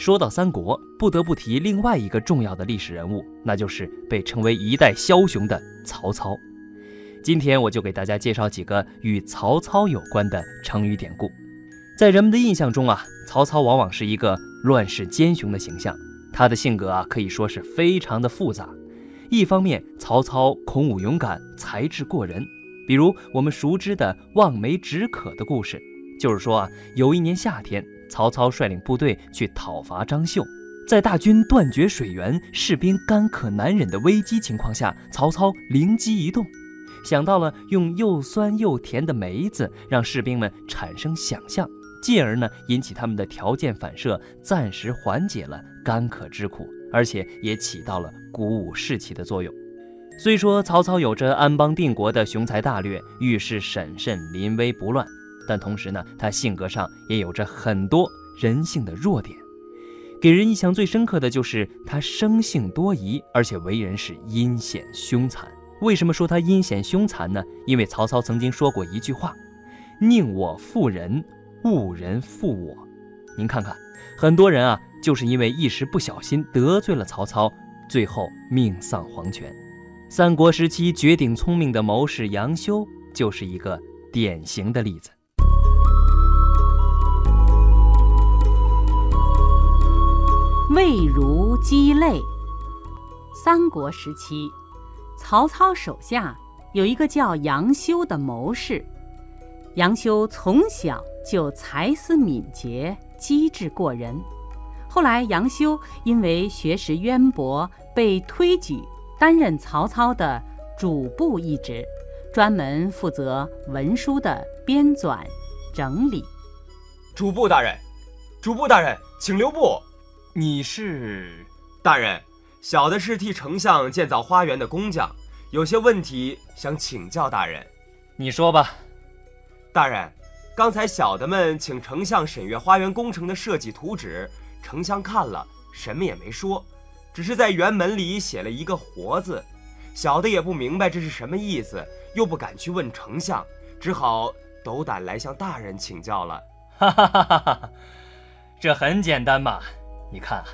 说到三国，不得不提另外一个重要的历史人物，那就是被称为一代枭雄的曹操。今天我就给大家介绍几个与曹操有关的成语典故。在人们的印象中啊，曹操往往是一个乱世奸雄的形象。他的性格啊，可以说是非常的复杂。一方面，曹操孔武勇敢，才智过人，比如我们熟知的望梅止渴的故事，就是说啊，有一年夏天。曹操率领部队去讨伐张绣，在大军断绝水源、士兵干渴难忍的危机情况下，曹操灵机一动，想到了用又酸又甜的梅子让士兵们产生想象，进而呢引起他们的条件反射，暂时缓解了干渴之苦，而且也起到了鼓舞士气的作用。虽说曹操有着安邦定国的雄才大略，遇事审慎，临危不乱。但同时呢，他性格上也有着很多人性的弱点，给人印象最深刻的就是他生性多疑，而且为人是阴险凶残。为什么说他阴险凶残呢？因为曹操曾经说过一句话：“宁我负人，勿人负我。”您看看，很多人啊，就是因为一时不小心得罪了曹操，最后命丧黄泉。三国时期绝顶聪明的谋士杨修就是一个典型的例子。魏如鸡肋。三国时期，曹操手下有一个叫杨修的谋士。杨修从小就才思敏捷、机智过人。后来，杨修因为学识渊博，被推举担任曹操的主簿一职，专门负责文书的编纂、整理。主簿大人，主簿大人，请留步。你是大人，小的是替丞相建造花园的工匠，有些问题想请教大人。你说吧，大人，刚才小的们请丞相审阅花园工程的设计图纸，丞相看了什么也没说，只是在园门里写了一个“活”字，小的也不明白这是什么意思，又不敢去问丞相，只好斗胆来向大人请教了。哈哈哈哈哈，这很简单嘛。你看啊，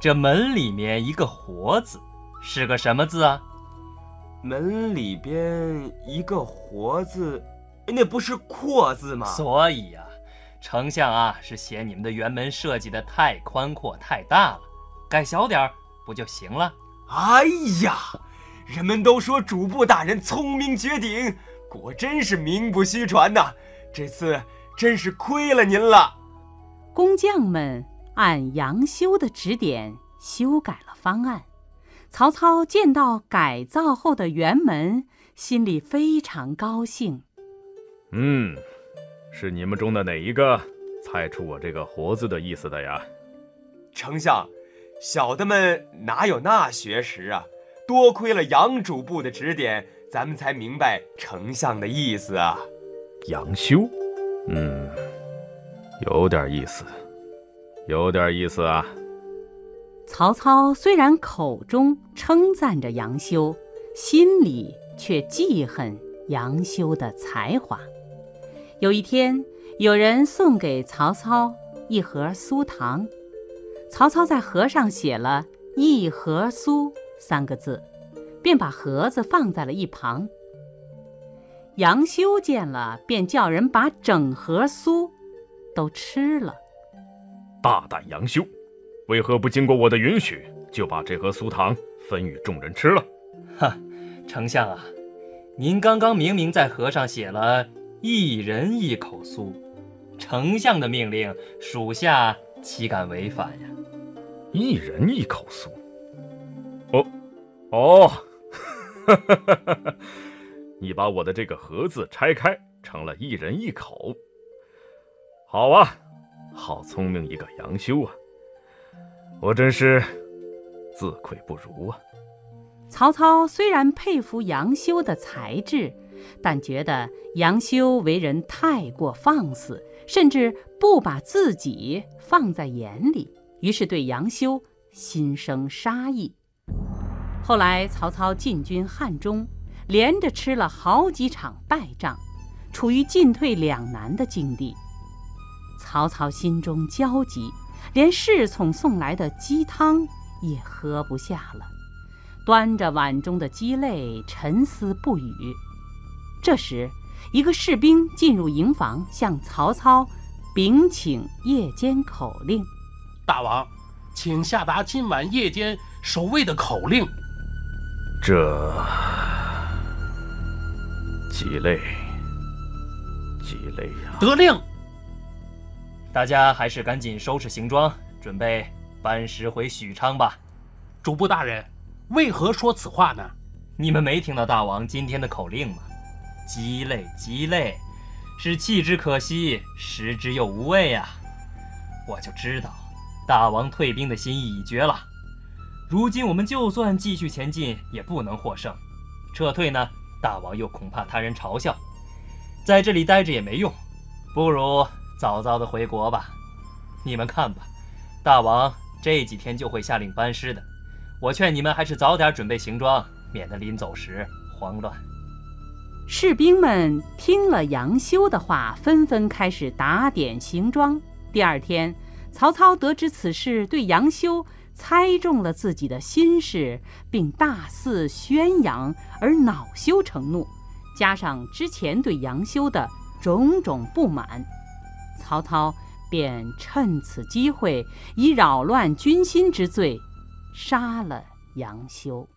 这门里面一个“活”字，是个什么字啊？门里边一个“活”字，那不是“阔”字吗？所以呀，丞相啊是嫌你们的辕门设计的太宽阔太大了，改小点儿不就行了？哎呀，人们都说主簿大人聪明绝顶，果真是名不虚传呐！这次真是亏了您了。工匠们。按杨修的指点修改了方案，曹操见到改造后的辕门，心里非常高兴。嗯，是你们中的哪一个猜出我这个“活”字的意思的呀？丞相，小的们哪有那学识啊？多亏了杨主簿的指点，咱们才明白丞相的意思啊。杨修，嗯，有点意思。有点意思啊！曹操虽然口中称赞着杨修，心里却记恨杨修的才华。有一天，有人送给曹操一盒酥糖，曹操在盒上写了一盒酥三个字，便把盒子放在了一旁。杨修见了，便叫人把整盒酥都吃了。大胆杨修，为何不经过我的允许就把这盒酥糖分与众人吃了？哈，丞相啊，您刚刚明明在盒上写了一人一口酥，丞相的命令，属下岂敢违反呀？一人一口酥？哦，哦，哈哈哈哈哈！你把我的这个盒子拆开，成了一人一口。好啊。好聪明一个杨修啊！我真是自愧不如啊。曹操虽然佩服杨修的才智，但觉得杨修为人太过放肆，甚至不把自己放在眼里，于是对杨修心生杀意。后来曹操进军汉中，连着吃了好几场败仗，处于进退两难的境地。曹操心中焦急，连侍从送来的鸡汤也喝不下了，端着碗中的鸡肋沉思不语。这时，一个士兵进入营房，向曹操禀请夜间口令：“大王，请下达今晚夜间守卫的口令。”这鸡肋，鸡肋呀！得令。大家还是赶紧收拾行装，准备班师回许昌吧。主簿大人，为何说此话呢？你们没听到大王今天的口令吗？鸡肋，鸡肋，是弃之可惜，食之又无味啊。我就知道，大王退兵的心意已决了。如今我们就算继续前进，也不能获胜。撤退呢，大王又恐怕他人嘲笑。在这里待着也没用，不如……早早的回国吧，你们看吧，大王这几天就会下令班师的。我劝你们还是早点准备行装，免得临走时慌乱。士兵们听了杨修的话，纷纷开始打点行装。第二天，曹操得知此事对杨修猜中了自己的心事，并大肆宣扬，而恼羞成怒，加上之前对杨修的种种不满。曹操便趁此机会，以扰乱军心之罪，杀了杨修。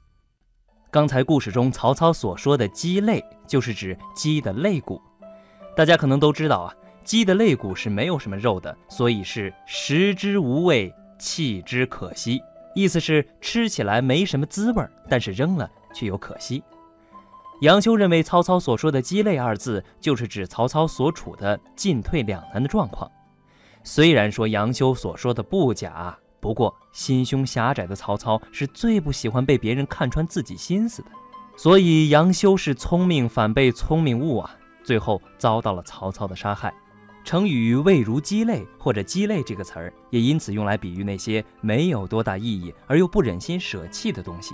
刚才故事中曹操所说的“鸡肋”，就是指鸡的肋骨。大家可能都知道啊，鸡的肋骨是没有什么肉的，所以是食之无味，弃之可惜。意思是吃起来没什么滋味，但是扔了却又可惜。杨修认为曹操所说的“鸡肋”二字，就是指曹操所处的进退两难的状况。虽然说杨修所说的不假，不过心胸狭窄的曹操是最不喜欢被别人看穿自己心思的，所以杨修是聪明反被聪明误啊，最后遭到了曹操的杀害。成语“味如鸡肋”或者“鸡肋”这个词儿，也因此用来比喻那些没有多大意义而又不忍心舍弃的东西。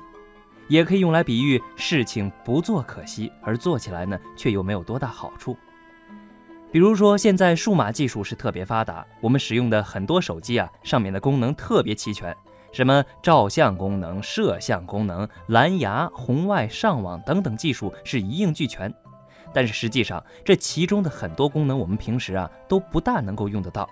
也可以用来比喻事情不做可惜，而做起来呢却又没有多大好处。比如说，现在数码技术是特别发达，我们使用的很多手机啊，上面的功能特别齐全，什么照相功能、摄像功能、蓝牙、红外、上网等等技术是一应俱全。但是实际上，这其中的很多功能我们平时啊都不大能够用得到。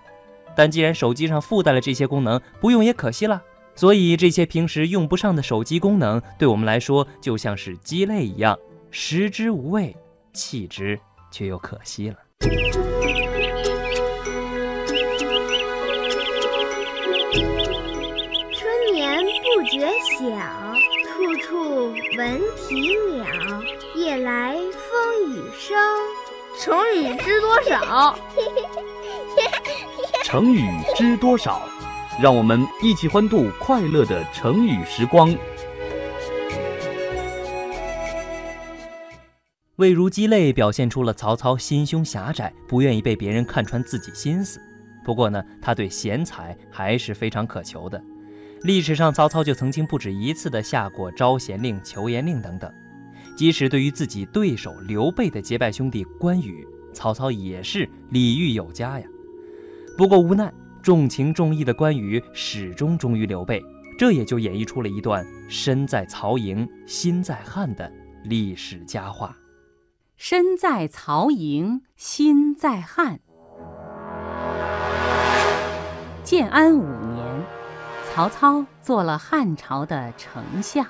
但既然手机上附带了这些功能，不用也可惜了。所以这些平时用不上的手机功能，对我们来说就像是鸡肋一样，食之无味，弃之却又可惜了。春眠不觉晓，处处闻啼鸟。夜来风雨声，成语知多少？成语知多少？让我们一起欢度快乐的成语时光。魏如鸡肋表现出了曹操心胸狭窄，不愿意被别人看穿自己心思。不过呢，他对贤才还是非常渴求的。历史上，曹操就曾经不止一次的下过招贤令、求贤令等等。即使对于自己对手刘备的结拜兄弟关羽，曹操也是礼遇有加呀。不过无奈。重情重义的关羽始终忠于刘备，这也就演绎出了一段身在曹营心在汉的历史佳话。身在曹营心在汉。建安五年，曹操做了汉朝的丞相，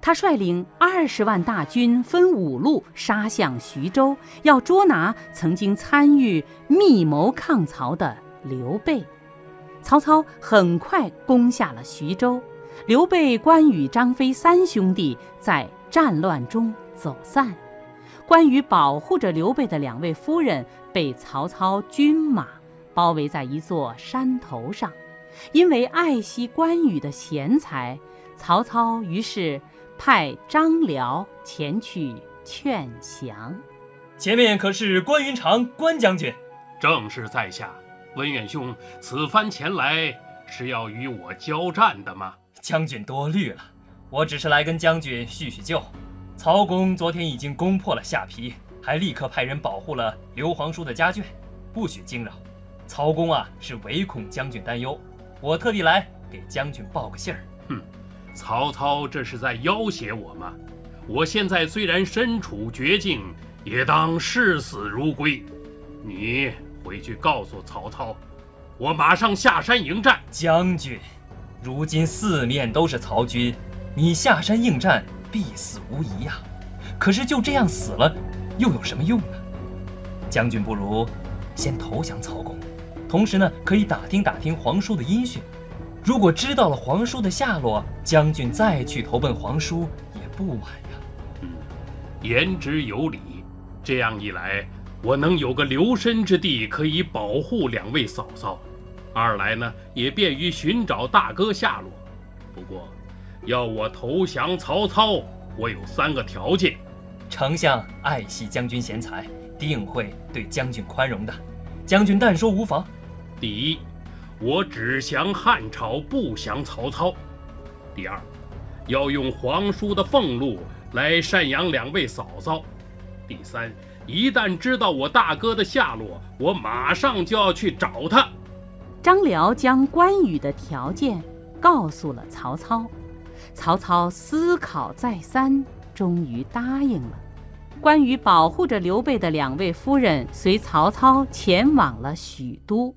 他率领二十万大军，分五路杀向徐州，要捉拿曾经参与密谋抗曹的。刘备，曹操很快攻下了徐州。刘备、关羽、张飞三兄弟在战乱中走散。关羽保护着刘备的两位夫人被曹操军马包围在一座山头上。因为爱惜关羽的贤才，曹操于是派张辽前去劝降。前面可是关云长关将军，正是在下。文远兄，此番前来是要与我交战的吗？将军多虑了，我只是来跟将军叙叙旧。曹公昨天已经攻破了下邳，还立刻派人保护了刘皇叔的家眷，不许惊扰。曹公啊，是唯恐将军担忧，我特地来给将军报个信儿。哼，曹操这是在要挟我吗？我现在虽然身处绝境，也当视死如归。你回去告诉曹操，我马上下山迎战。将军，如今四面都是曹军，你下山应战必死无疑呀。可是就这样死了，又有什么用呢？将军不如先投降曹公，同时呢，可以打听打听皇叔的音讯。如果知道了皇叔的下落，将军再去投奔皇叔也不晚呀。嗯，言之有理。这样一来，我能有个留身之地，可以保护两位嫂嫂；二来呢，也便于寻找大哥下落。不过，要我投降曹操，我有三个条件。丞相爱惜将军贤才。定会对将军宽容的，将军但说无妨。第一，我只降汉朝，不降曹操。第二，要用皇叔的俸禄来赡养两位嫂嫂。第三，一旦知道我大哥的下落，我马上就要去找他。张辽将关羽的条件告诉了曹操，曹操思考再三，终于答应了。关羽保护着刘备的两位夫人，随曹操前往了许都。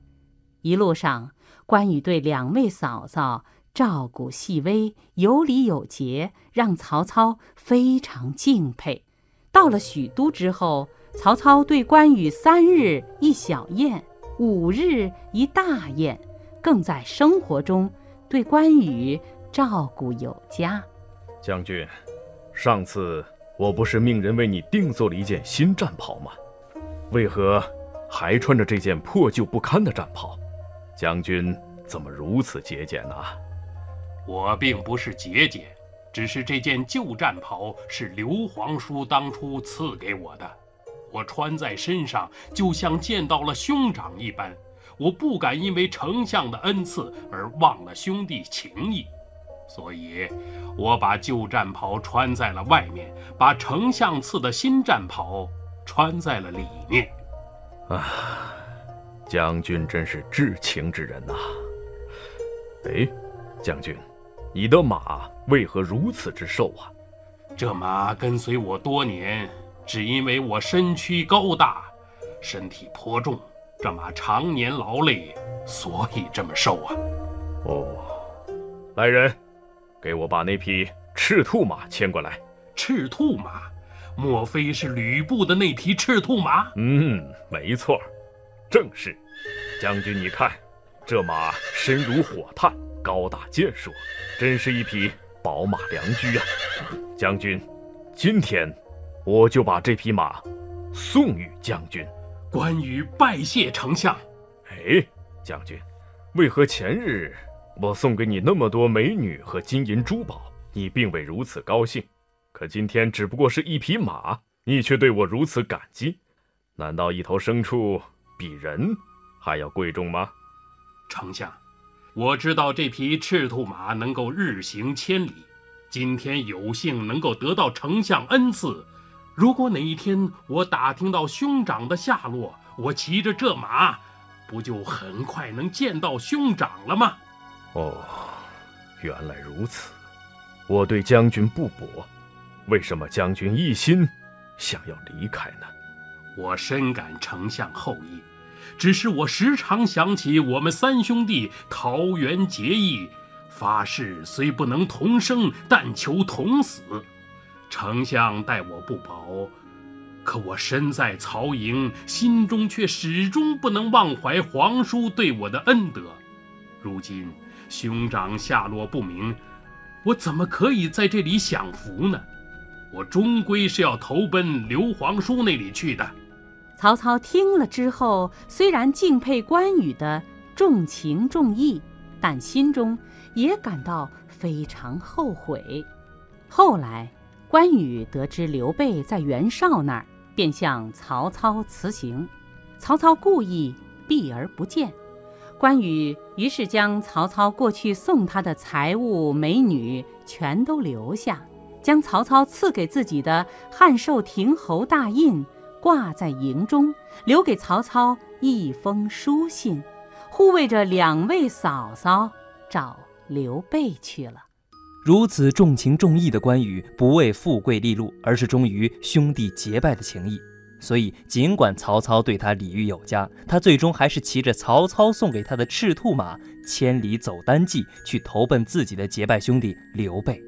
一路上，关羽对两位嫂嫂照顾细微，有礼有节，让曹操非常敬佩。到了许都之后，曹操对关羽三日一小宴，五日一大宴，更在生活中对关羽照顾有加。将军，上次。我不是命人为你定做了一件新战袍吗？为何还穿着这件破旧不堪的战袍？将军怎么如此节俭呢？我并不是节俭，只是这件旧战袍是刘皇叔当初赐给我的，我穿在身上就像见到了兄长一般，我不敢因为丞相的恩赐而忘了兄弟情谊。所以，我把旧战袍穿在了外面，把丞相赐的新战袍穿在了里面。啊，将军真是至情之人呐！哎，将军，你的马为何如此之瘦啊？这马跟随我多年，只因为我身躯高大，身体颇重，这马常年劳累，所以这么瘦啊。哦，来人！给我把那匹赤兔马牵过来。赤兔马，莫非是吕布的那匹赤兔马？嗯，没错，正是。将军，你看，这马身如火炭，高大健硕，真是一匹宝马良驹啊！将军，今天我就把这匹马送与将军。关羽拜谢丞相。哎，将军，为何前日？我送给你那么多美女和金银珠宝，你并未如此高兴。可今天只不过是一匹马，你却对我如此感激，难道一头牲畜比人还要贵重吗？丞相，我知道这匹赤兔马能够日行千里。今天有幸能够得到丞相恩赐，如果哪一天我打听到兄长的下落，我骑着这马，不就很快能见到兄长了吗？哦，原来如此。我对将军不薄，为什么将军一心想要离开呢？我深感丞相厚意，只是我时常想起我们三兄弟桃园结义，发誓虽不能同生，但求同死。丞相待我不薄，可我身在曹营，心中却始终不能忘怀皇叔对我的恩德。如今。兄长下落不明，我怎么可以在这里享福呢？我终归是要投奔刘皇叔那里去的。曹操听了之后，虽然敬佩关羽的重情重义，但心中也感到非常后悔。后来，关羽得知刘备在袁绍那儿，便向曹操辞行。曹操故意避而不见。关羽于是将曹操过去送他的财物、美女全都留下，将曹操赐给自己的汉寿亭侯大印挂在营中，留给曹操一封书信，护卫着两位嫂嫂找刘备去了。如此重情重义的关羽，不为富贵利禄，而是忠于兄弟结拜的情谊。所以，尽管曹操对他礼遇有加，他最终还是骑着曹操送给他的赤兔马，千里走单骑，去投奔自己的结拜兄弟刘备。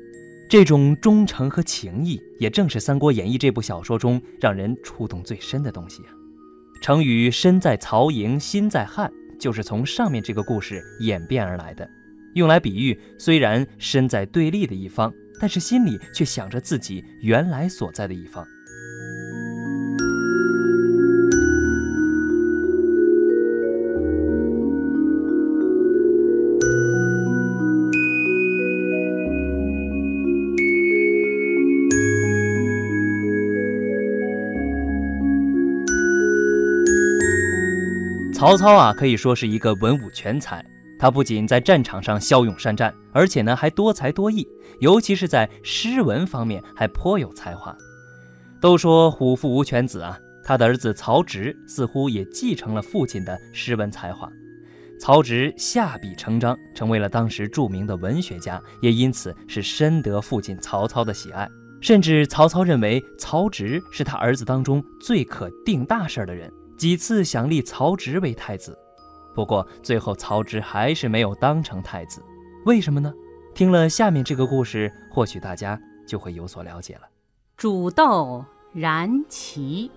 这种忠诚和情谊，也正是《三国演义》这部小说中让人触动最深的东西啊。成语“身在曹营心在汉”就是从上面这个故事演变而来的。用来比喻，虽然身在对立的一方，但是心里却想着自己原来所在的一方。曹操啊，可以说是一个文武全才。他不仅在战场上骁勇善战，而且呢还多才多艺，尤其是在诗文方面还颇有才华。都说虎父无犬子啊，他的儿子曹植似乎也继承了父亲的诗文才华。曹植下笔成章，成为了当时著名的文学家，也因此是深得父亲曹操的喜爱。甚至曹操认为曹植是他儿子当中最可定大事的人，几次想立曹植为太子。不过最后，曹植还是没有当成太子，为什么呢？听了下面这个故事，或许大家就会有所了解了。煮豆燃萁。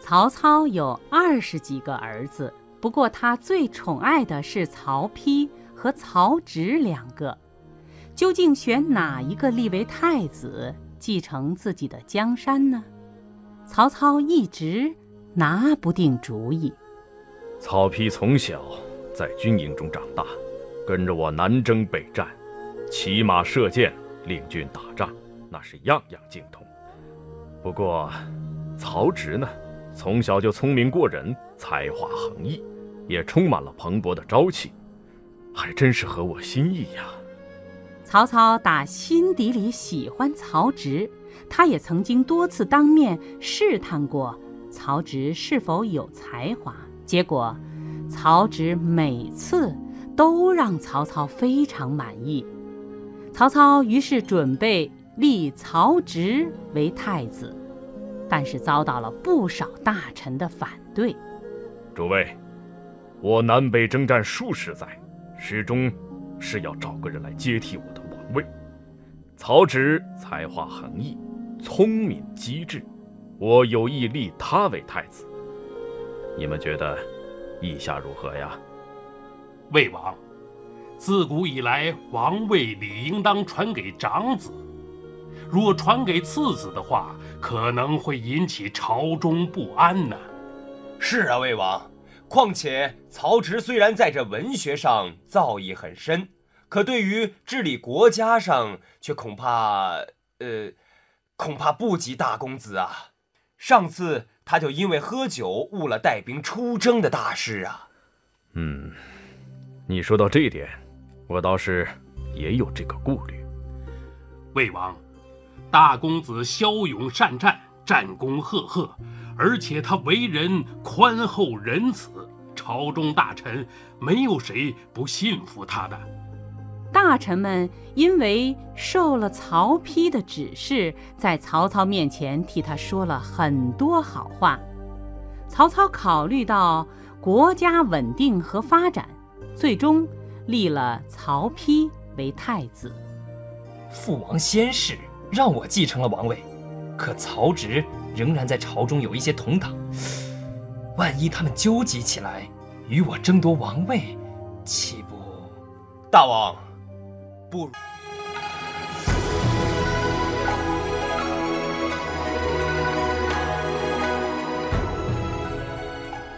曹操有二十几个儿子，不过他最宠爱的是曹丕和曹植两个。究竟选哪一个立为太子，继承自己的江山呢？曹操一直拿不定主意。曹丕从小在军营中长大，跟着我南征北战，骑马射箭，领军打仗，那是样样精通。不过，曹植呢，从小就聪明过人，才华横溢，也充满了蓬勃的朝气，还真是合我心意呀。曹操打心底里喜欢曹植，他也曾经多次当面试探过曹植是否有才华。结果，曹植每次都让曹操非常满意。曹操于是准备立曹植为太子，但是遭到了不少大臣的反对。诸位，我南北征战数十载，始终是要找个人来接替我的王位。曹植才华横溢，聪明机智，我有意立他为太子。你们觉得意下如何呀？魏王，自古以来，王位理应当传给长子。若传给次子的话，可能会引起朝中不安呢。是啊，魏王。况且曹植虽然在这文学上造诣很深，可对于治理国家上，却恐怕……呃，恐怕不及大公子啊。上次。他就因为喝酒误了带兵出征的大事啊！嗯，你说到这点，我倒是也有这个顾虑。魏王，大公子骁勇善战，战功赫赫，而且他为人宽厚仁慈，朝中大臣没有谁不信服他的。大臣们因为受了曹丕的指示，在曹操面前替他说了很多好话。曹操考虑到国家稳定和发展，最终立了曹丕为太子。父王先逝，让我继承了王位，可曹植仍然在朝中有一些同党，万一他们纠集起来与我争夺王位，岂不？大王。不。